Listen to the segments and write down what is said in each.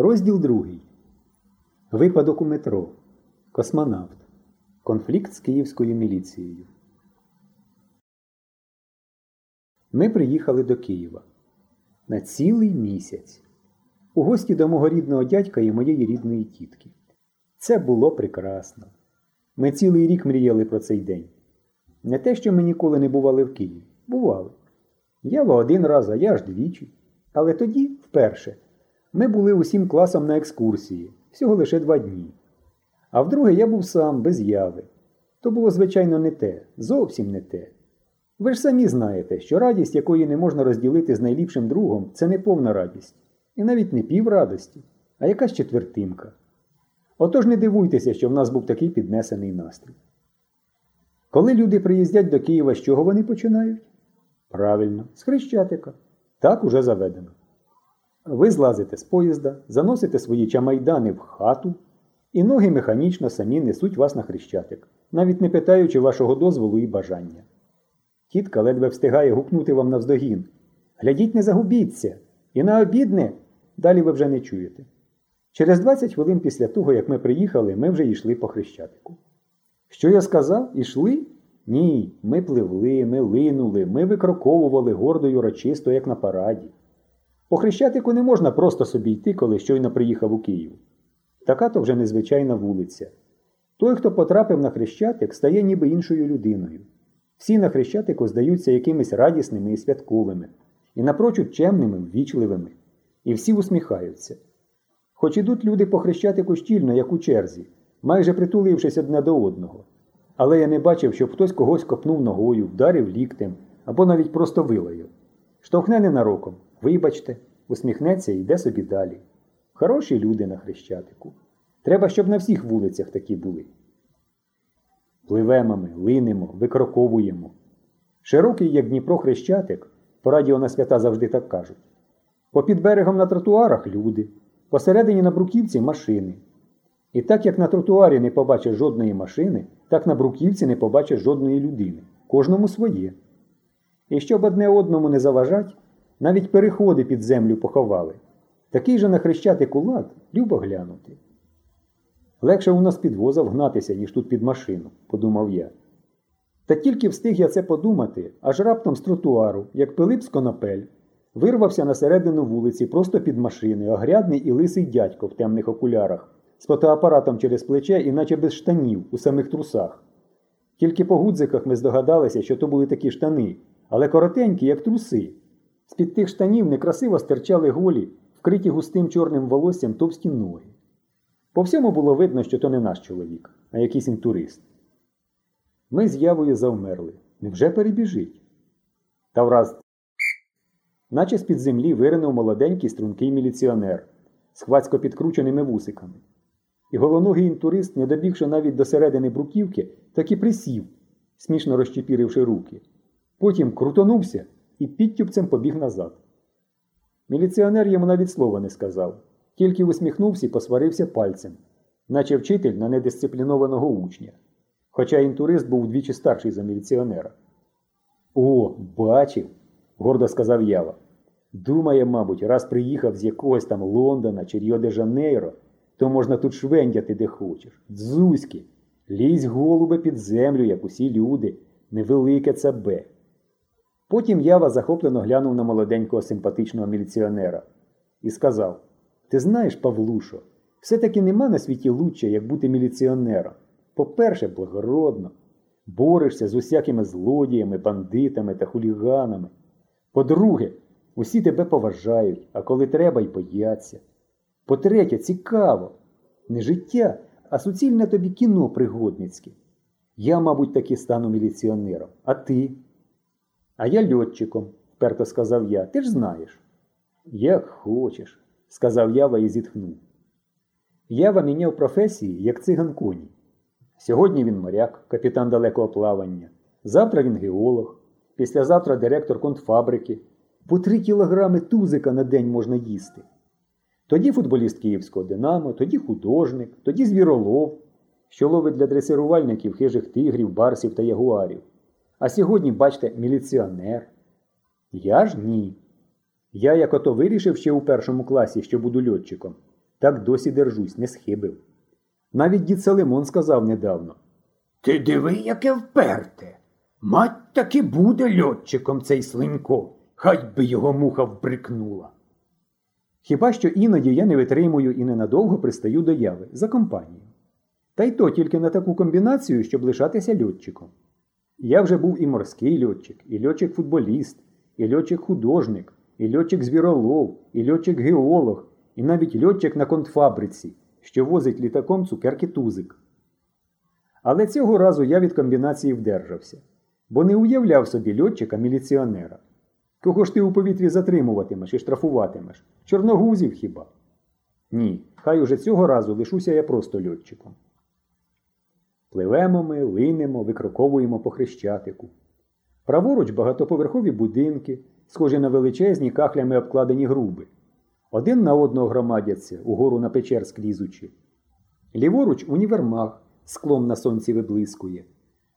Розділ другий. Випадок у метро. Космонавт. Конфлікт з київською міліцією. Ми приїхали до Києва на цілий місяць. У гості до мого рідного дядька і моєї рідної тітки. Це було прекрасно. Ми цілий рік мріяли про цей день. Не те, що ми ніколи не бували в Києві. Бували. Я в один раз, а я аж двічі. Але тоді, вперше, ми були усім класом на екскурсії, всього лише два дні. А вдруге я був сам, без яви. То було, звичайно, не те, зовсім не те. Ви ж самі знаєте, що радість, якої не можна розділити з найліпшим другом, це не повна радість. І навіть не пів радості, а якась четвертинка. Отож не дивуйтеся, що в нас був такий піднесений настрій. Коли люди приїздять до Києва, з чого вони починають? Правильно, з Хрещатика. Так уже заведено. Ви злазите з поїзда, заносите свої чамайдани в хату, і ноги механічно самі несуть вас на хрещатик, навіть не питаючи вашого дозволу і бажання. Тітка ледве встигає гукнути вам навздогін. Глядіть, не загубіться! І на обідне далі ви вже не чуєте. Через 20 хвилин після того, як ми приїхали, ми вже йшли по хрещатику. Що я сказав? Ішли? Ні, ми пливли, ми линули, ми викроковували гордо урочисто, як на параді. По хрещатику не можна просто собі йти, коли щойно приїхав у Київ. Така то вже незвичайна вулиця. Той, хто потрапив на хрещатик, стає ніби іншою людиною. Всі на хрещатику здаються якимись радісними і святковими, і напрочуд чемними, ввічливими, і всі усміхаються. Хоч ідуть люди по хрещатику щільно, як у черзі, майже притулившись одне до одного. Але я не бачив, щоб хтось когось копнув ногою, вдарив ліктем або навіть просто вилаяв. Штовхне ненароком, вибачте, усміхнеться і йде собі далі. Хороші люди на хрещатику. Треба, щоб на всіх вулицях такі були. Пливемо ми, линемо, викроковуємо. Широкий, як Дніпро хрещатик, по радіо на свята завжди так кажуть. Попід берегом на тротуарах люди, посередині на бруківці машини. І так як на тротуарі не побачиш жодної машини, так на бруківці не побачиш жодної людини. Кожному своє. І щоб одне одному не заважать, навіть переходи під землю поховали. Такий же на хрещатику лад любо глянути. Легше у нас під воза вгнатися, ніж тут під машину, подумав я. Та тільки встиг я це подумати, аж раптом з тротуару, як Пилип з конопель, вирвався на середину вулиці просто під машини, огрядний і лисий дядько в темних окулярах, з фотоапаратом через плече і наче без штанів у самих трусах. Тільки по гудзиках ми здогадалися, що то були такі штани, але коротенькі, як труси. З-під тих штанів некрасиво стирчали голі, вкриті густим чорним волоссям товсті ноги. По всьому було видно, що то не наш чоловік, а якийсь інтурист. Ми з явою завмерли. Невже перебіжить? Та враз, наче з-під землі виринув молоденький стрункий міліціонер з хвацько підкрученими вусиками. І головногий інтурист, не добігши навіть до середини бруківки, так і присів, смішно розчепіривши руки. Потім крутонувся і підтюпцем побіг назад. Міліціонер йому навіть слова не сказав, тільки усміхнувся і посварився пальцем, наче вчитель на недисциплінованого учня. Хоча інтурист був вдвічі старший за міліціонера. О, бачив, гордо сказав Ява. Думає, мабуть, раз приїхав з якогось там Лондона чи Ріо де Жанейро, то можна тут швендяти де хочеш. Дзузьки, лізь голубе під землю, як усі люди, невелике це бе. Потім Ява захоплено глянув на молоденького симпатичного міліціонера і сказав: Ти знаєш, Павлушо, все-таки нема на світі лучше, як бути міліціонером. По-перше, благородно, борешся з усякими злодіями, бандитами та хуліганами. По-друге, усі тебе поважають, а коли треба, й бояться. По-третє, цікаво. Не життя, а суцільне тобі кіно пригодницьке. Я, мабуть, таки стану міліціонером, а ти? А я льотчиком, вперто сказав я. Ти ж знаєш. Як хочеш, сказав Ява і зітхнув. Ява міняв професії, як циган коні. Сьогодні він моряк, капітан далекого плавання. Завтра він геолог, післязавтра директор контфабрики. По три кілограми тузика на день можна їсти. Тоді футболіст київського Динамо, тоді художник, тоді звіролов, що ловить для дресирувальників хижих тигрів, барсів та ягуарів. А сьогодні, бачите, міліціонер. Я ж ні. Я як ото вирішив ще у першому класі, що буду льотчиком, Так досі держусь, не схибив. Навіть дід Салимон сказав недавно. Ти диви, яке вперте. Мать таки буде льотчиком цей слинько, хай би його муха вбрикнула. Хіба що іноді я не витримую і ненадовго пристаю до яви за компанію. Та й то тільки на таку комбінацію, щоб лишатися льотчиком. Я вже був і морський льотчик, і льотчик-футболіст, і льотчик-художник, і льотчик-звіролов, і льотчик-геолог, і навіть льотчик на контфабриці, що возить літаком цукерки тузик. Але цього разу я від комбінації вдержався, бо не уявляв собі льотчика-міліціонера. Кого ж ти у повітрі затримуватимеш і штрафуватимеш? Чорногузів хіба? Ні, хай уже цього разу лишуся я просто льотчиком. Пливемо ми, линемо, викроковуємо по хрещатику. Праворуч багатоповерхові будинки, схожі на величезні кахлями обкладені груби. Один на одного громадяться, угору на печер склізучи. Ліворуч універмаг, склом на сонці виблискує.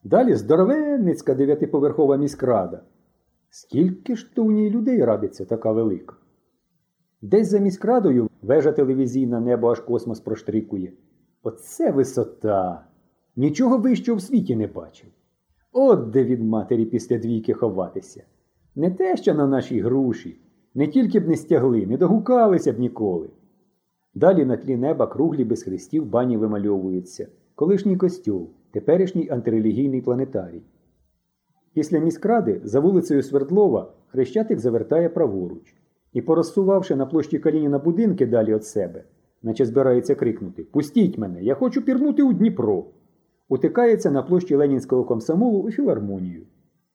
Далі здоровенницька дев'ятиповерхова міськрада. Скільки ж то у ній людей радиться така велика? Десь за міськрадою вежа телевізійна небо аж космос проштрикує. Оце висота! Нічого вищого в світі не бачив. От де від матері після двійки ховатися. Не те, що на нашій груші, не тільки б не стягли, не догукалися б ніколи. Далі на тлі неба круглі без хрестів бані вимальовуються, колишній костюл, теперішній антирелігійний планетарій. Після міськради за вулицею Свердлова хрещатик завертає праворуч і, порозсувавши на площі Калініна будинки далі від себе, наче збирається крикнути Пустіть мене, я хочу пірнути у Дніпро. Утикається на площі Ленінського комсомолу у філармонію.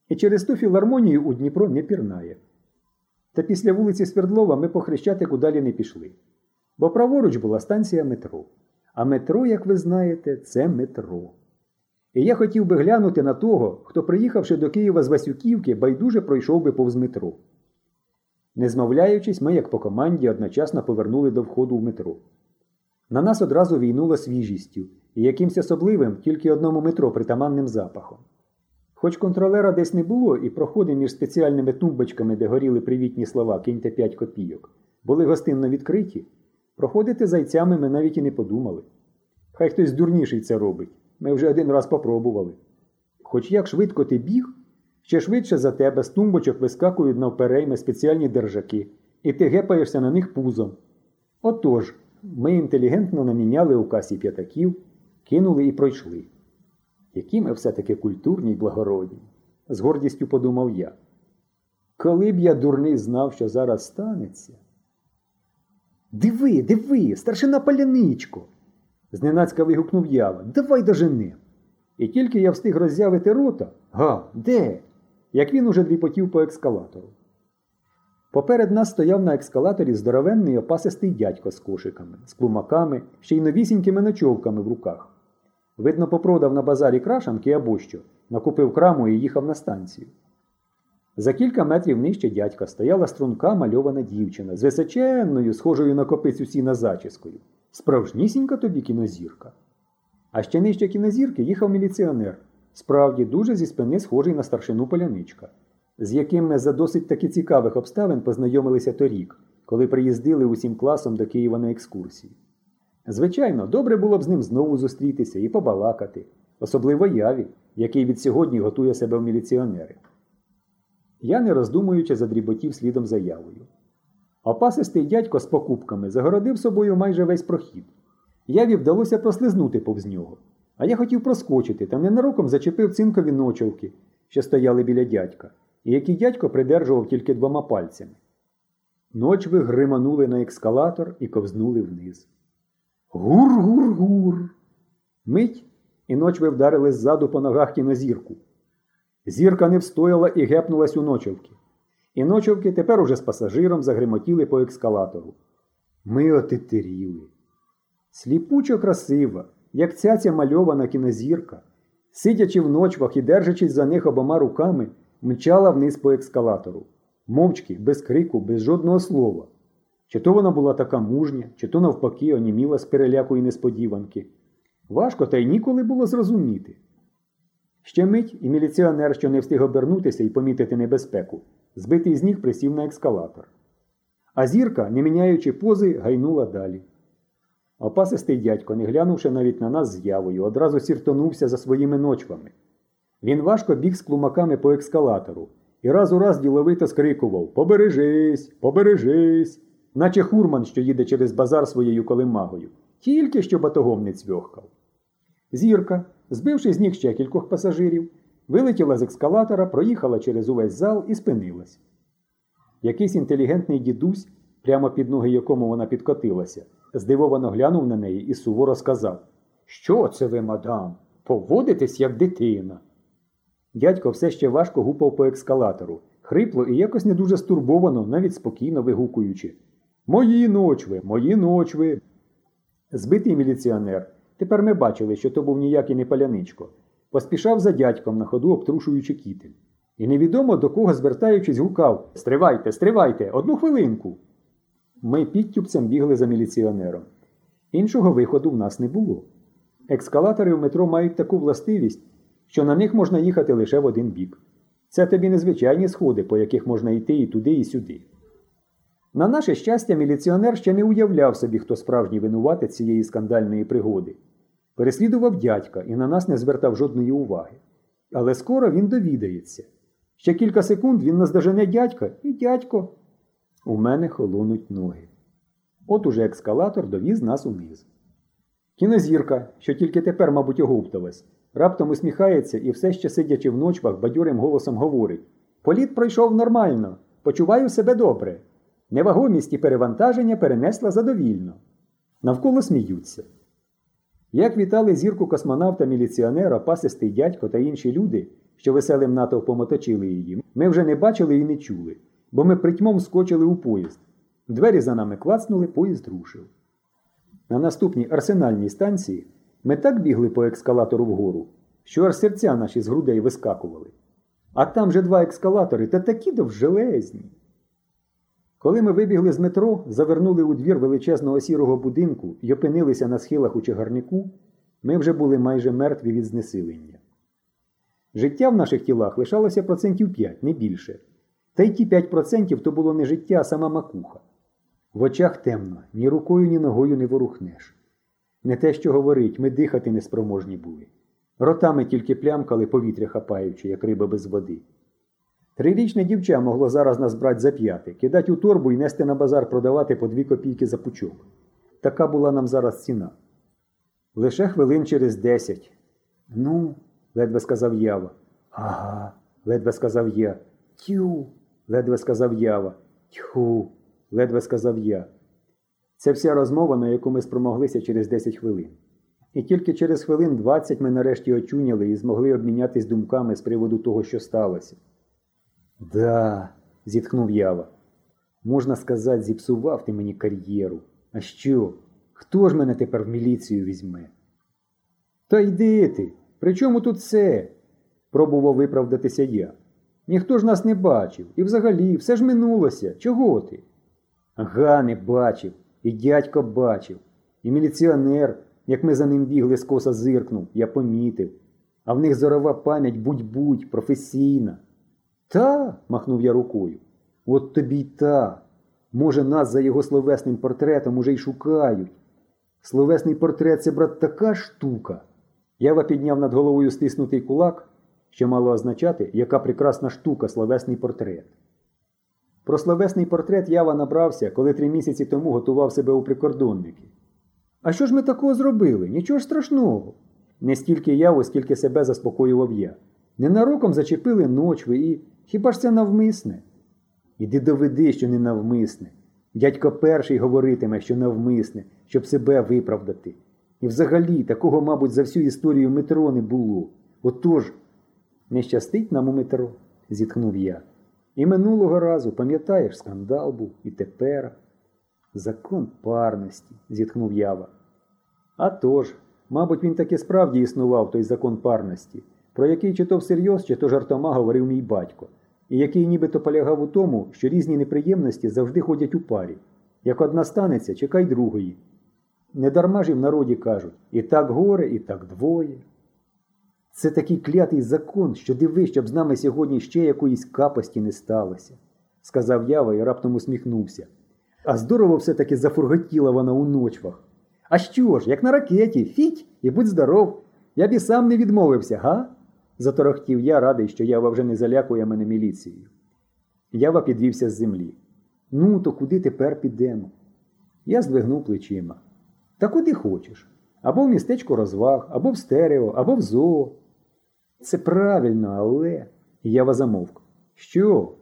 І через ту філармонію у Дніпро не пірнає. Та після вулиці Свердлова ми по Хрещатику далі не пішли. Бо праворуч була станція метро. А метро, як ви знаєте, це метро. І я хотів би глянути на того, хто, приїхавши до Києва з Васюківки, байдуже пройшов би повз метро. Не змовляючись, ми, як по команді, одночасно повернули до входу в метро. На нас одразу війнуло свіжістю і якимсь особливим тільки одному метро притаманним запахом. Хоч контролера десь не було, і проходи між спеціальними тумбочками, де горіли привітні слова Киньте 5 копійок, були гостинно відкриті, проходити зайцями ми навіть і не подумали. Хай хтось дурніший це робить. Ми вже один раз попробували. Хоч як швидко ти біг, ще швидше за тебе з тумбочок вискакують навперейми спеціальні держаки, і ти гепаєшся на них пузом. Отож, ми інтелігентно наміняли у касі п'ятаків, кинули і пройшли. Які ми все-таки культурні й благородні, з гордістю подумав я. Коли б я дурний знав, що зараз станеться. Диви, диви, старшина паляничко. зненацька вигукнув ява. Давай доженем. І тільки я встиг роззявити рота. Га, де? Як він уже дріпотів по ескалатору. Поперед нас стояв на ескалаторі здоровенний опасистий дядько з кошиками, з клумаками, ще й новісінькими ночовками в руках. Видно, попродав на базарі крашанки або що, накупив краму і їхав на станцію. За кілька метрів нижче дядька стояла струнка мальована дівчина з височенною, схожою на копицю сіна зачіскою. Справжнісінька тобі кінозірка. А ще нижче кінозірки їхав міліціонер, справді дуже зі спини схожий на старшину поляничка, з яким ми за досить таки цікавих обставин познайомилися торік, коли приїздили усім класом до Києва на екскурсії. Звичайно, добре було б з ним знову зустрітися і побалакати, особливо яві, який від сьогодні готує себе в міліціонери. Я, не роздумуючи, задріботів слідом заявою. Опасистий дядько з покупками загородив собою майже весь прохід. Яві вдалося прослизнути повз нього, а я хотів проскочити та ненароком зачепив цинкові ночовки, що стояли біля дядька, і які дядько придержував тільки двома пальцями. Ночви гриманули на ескалатор і ковзнули вниз. Гур-гур-гур. Мить і ночви вдарили ззаду по ногах кінозірку. Зірка не встояла і гепнулась у ночовки. І ночовки тепер уже з пасажиром загримотіли по ескалатору. Ми отетеріли. Сліпучо красива, як цяця мальована кінозірка, сидячи в ночвах і держачись за них обома руками, мчала вниз по ескалатору. Мовчки, без крику, без жодного слова. Чи то вона була така мужня, чи то навпаки оніміла з переляку і несподіванки. Важко та й ніколи було зрозуміти. Ще мить і міліціонер, що не встиг обернутися і помітити небезпеку, збитий з ніг присів на ескалатор. А зірка, не міняючи пози, гайнула далі. Опасистий дядько, не глянувши навіть на нас з явою, одразу сіртонувся за своїми ночвами. Він важко біг з клумаками по ескалатору і раз у раз діловито скрикував Побережись, побережись, наче хурман, що їде через базар своєю колемагою, тільки що батогом не цвьохкав. Зірка, збивши з ніг ще кількох пасажирів, вилетіла з ескалатора, проїхала через увесь зал і спинилась. Якийсь інтелігентний дідусь, прямо під ноги якому вона підкотилася, здивовано глянув на неї і суворо сказав Що це ви, мадам? Поводитесь, як дитина. Дядько все ще важко гупав по ескалатору, хрипло і якось не дуже стурбовано, навіть спокійно вигукуючи Мої ночви, мої ночви. Збитий міліціонер. Тепер ми бачили, що то був ніякий не паляничко. Поспішав за дядьком на ходу, обтрушуючи кітель. І невідомо до кого, звертаючись, гукав Стривайте, стривайте, одну хвилинку. Ми підтюпцем бігли за міліціонером. Іншого виходу в нас не було. Екскалатори в метро мають таку властивість, що на них можна їхати лише в один бік. Це тобі незвичайні сходи, по яких можна йти і туди, і сюди. На наше щастя, міліціонер ще не уявляв собі, хто справжній винуватець цієї скандальної пригоди. Переслідував дядька і на нас не звертав жодної уваги. Але скоро він довідається. Ще кілька секунд він наздожене дядька і дядько. У мене холонуть ноги. От уже ескалатор довіз нас униз. Кінозірка, що тільки тепер, мабуть, оговталась, раптом усміхається і все ще сидячи в ночвах, бадьорим голосом говорить Політ пройшов нормально, почуваю себе добре. Невагомість і перевантаження перенесла задовільно. Навколо сміються. Як вітали зірку космонавта міліціонера, пасистий дядько та інші люди, що веселим натовпом оточили її, ми вже не бачили і не чули, бо ми притьмом скочили у поїзд. Двері за нами клацнули, поїзд рушив. На наступній арсенальній станції ми так бігли по ескалатору вгору, що аж серця наші з грудей вискакували. А там же два ескалатори та такі довжелезні. Коли ми вибігли з метро, завернули у двір величезного сірого будинку і опинилися на схилах у чагарнику, ми вже були майже мертві від знесилення. Життя в наших тілах лишалося процентів 5, не більше. Та й ті 5% то було не життя, а сама макуха. В очах темно, ні рукою, ні ногою не ворухнеш. Не те, що говорить, ми дихати неспроможні були. Ротами тільки плямкали повітря хапаючи, як риба без води. Трирічне дівча могло зараз нас брати за п'яти, кидати у торбу і нести на базар продавати по дві копійки за пучок. Така була нам зараз ціна. Лише хвилин через десять. Ну, ледве сказав ява. Ага, ледве сказав я. Тю, ледве сказав ява. Тьху, ледве сказав я. Це вся розмова, на яку ми спромоглися через 10 хвилин. І тільки через хвилин 20 ми нарешті очуняли і змогли обмінятись думками з приводу того, що сталося. Да, зітхнув ява. Можна сказати, зіпсував ти мені кар'єру. А що? Хто ж мене тепер в міліцію візьме? Та йди ти. При чому тут це? пробував виправдатися я. Ніхто ж нас не бачив. І взагалі все ж минулося. Чого ти? Ага, не бачив. І дядько бачив. І міліціонер, як ми за ним бігли, скоса зиркнув, я помітив. А в них зорова пам'ять будь-будь, професійна. Та, махнув я рукою. От тобі й та. Може, нас за його словесним портретом уже й шукають. Словесний портрет це, брат, така штука. Ява підняв над головою стиснутий кулак, що мало означати, яка прекрасна штука словесний портрет. Про словесний портрет Ява набрався, коли три місяці тому готував себе у прикордонники. А що ж ми такого зробили? Нічого ж страшного. Не стільки яву, скільки себе заспокоював я. Ненароком зачепили ночви і хіба ж це навмисне? Іди доведи, що не навмисне. Дядько перший говоритиме, що навмисне, щоб себе виправдати. І взагалі такого, мабуть, за всю історію метро не було. Отож, не щастить нам у метро, зітхнув я. І минулого разу, пам'ятаєш, скандал був і тепер. Закон парності, зітхнув ява. А тож, мабуть, він таки справді існував той закон парності, про який чи то всерйоз, чи то жартома говорив мій батько, і який нібито полягав у тому, що різні неприємності завжди ходять у парі. Як одна станеться, чекай другої. Недарма ж і в народі кажуть і так горе, і так двоє. Це такий клятий закон, що диви, щоб з нами сьогодні ще якоїсь капості не сталося, сказав Ява і раптом усміхнувся. А здорово все-таки зафурготіла вона у ночвах. А що ж, як на ракеті, фіть і будь здоров. Я б і сам не відмовився, га? заторохтів я, радий, що Ява вже не залякує мене міліцією. Ява підвівся з землі. Ну, то куди тепер підемо? Я здвигнув плечима. Та куди хочеш? Або в містечко розваг, або в стерео, або в зоо. Це правильно, але. Ява замовк. Що?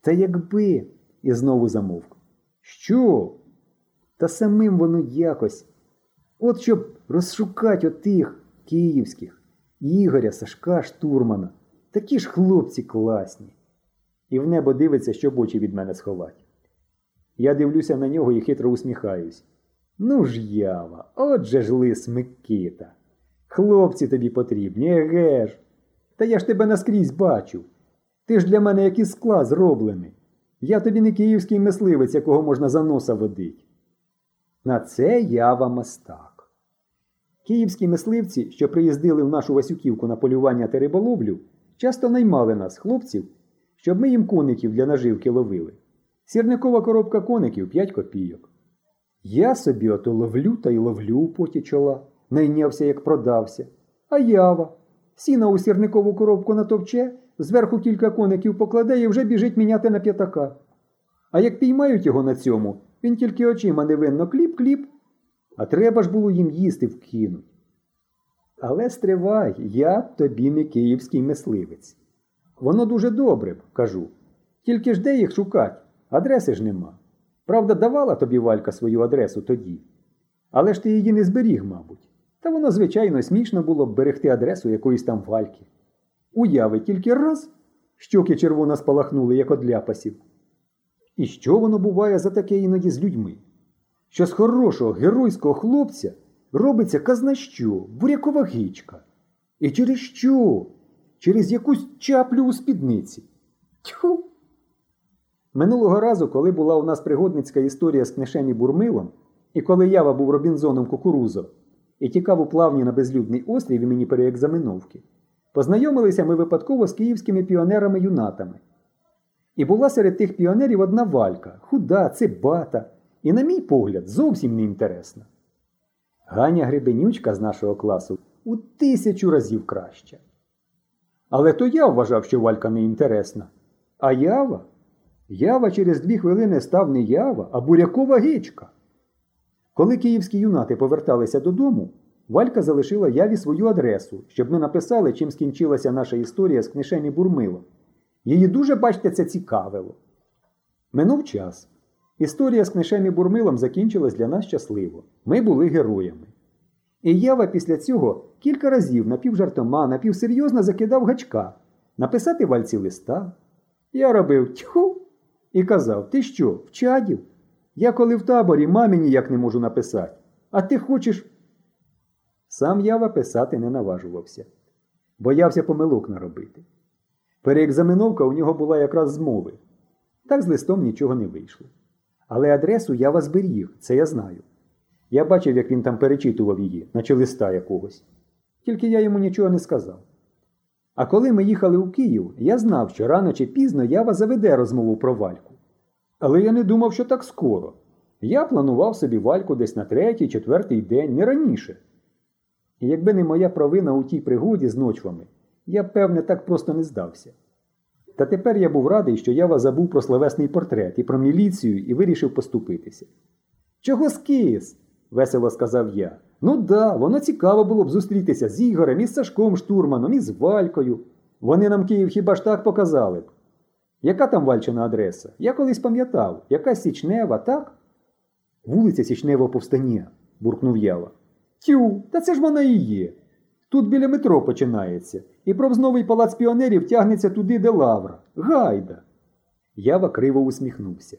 Та якби. І знову замовк. Що? Та самим воно якось. От щоб розшукати отих київських, Ігоря, Сашка, Штурмана. Такі ж хлопці класні. І в небо дивиться, щоб очі від мене сховать. Я дивлюся на нього і хитро усміхаюсь. Ну ж ява, отже ж лис Микита. Хлопці тобі потрібні, еге ж. Та я ж тебе наскрізь бачу. Ти ж для мене як із скла зроблений. Я тобі не київський мисливець, якого можна за носа водить. На це ява мастак. Київські мисливці, що приїздили в нашу Васюківку на полювання та риболовлю, часто наймали нас, хлопців, щоб ми їм коників для наживки ловили. Сірникова коробка коників 5 копійок. Я собі ото ловлю та й ловлю у поті чола, найнявся, як продався. А ява. Сіна у сірникову коробку натовче, зверху кілька коників покладе і вже біжить міняти на п'ятака. А як піймають його на цьому, він тільки очима невинно кліп-кліп, а треба ж було їм їсти вкинуть. Але стривай, я тобі не київський мисливець. Воно дуже добре, кажу. Тільки ж де їх шукать? Адреси ж нема. Правда, давала тобі Валька свою адресу тоді. Але ж ти її не зберіг, мабуть. Та воно, звичайно, смішно було б берегти адресу якоїсь там Вальки. Уяви тільки раз, щоки червоно спалахнули, як од ляпасів. І що воно буває за таке іноді з людьми? Що з хорошого геройського хлопця робиться казна що, бурякова гичка. І через що? Через якусь чаплю у спідниці. Тьху! Минулого разу, коли була у нас пригодницька історія з книшем і бурмилом, і коли ява був Робінзоном Кукурузо і тікав у плавні на безлюдний острів імені переекзаменовки, познайомилися ми випадково з київськими піонерами-юнатами. І була серед тих піонерів одна валька, худа, цибата, і, на мій погляд, зовсім не інтересна. Ганя Гребенючка з нашого класу у тисячу разів краща. Але то я вважав, що валька не інтересна. А ява? Ява через дві хвилини став не ява, а бурякова гичка. Коли київські юнати поверталися додому, Валька залишила яві свою адресу, щоб ми написали, чим скінчилася наша історія з книшем і бурмилом. Її дуже, бачите, це цікавило. Минув час. Історія з книшем і бурмилом закінчилась для нас щасливо. Ми були героями. І Ява після цього кілька разів напівжартома, напівсерйозно закидав гачка написати вальці листа. Я робив тьху і казав: Ти що, вчадів? Я коли в таборі мамі ніяк не можу написати. А ти хочеш. Сам Ява писати не наважувався. Боявся помилок наробити. Переекзаменовка у нього була якраз з мови. Так з листом нічого не вийшло. Але адресу Ява зберіг, це я знаю. Я бачив, як він там перечитував її, наче листа якогось. Тільки я йому нічого не сказав. А коли ми їхали у Київ, я знав, що рано чи пізно Ява заведе розмову про вальку. Але я не думав, що так скоро. Я планував собі вальку десь на третій, четвертий день, не раніше. І якби не моя провина у тій пригоді з ночвами, я б, певне, так просто не здався. Та тепер я був радий, що Ява забув про словесний портрет і про міліцію і вирішив поступитися. Чого скис? весело сказав я. Ну да, воно цікаво було б зустрітися з Ігорем, із Сашком Штурманом, і з Валькою. Вони нам Київ хіба ж так показали б. Яка там Вальчина адреса? Я колись пам'ятав, яка Січнева, так? Вулиця Січнева повстання, буркнув Ява. Тю, та це ж вона і є. Тут біля метро починається, і провзновий палац піонерів тягнеться туди, де лавра. Гайда. Ява криво усміхнувся.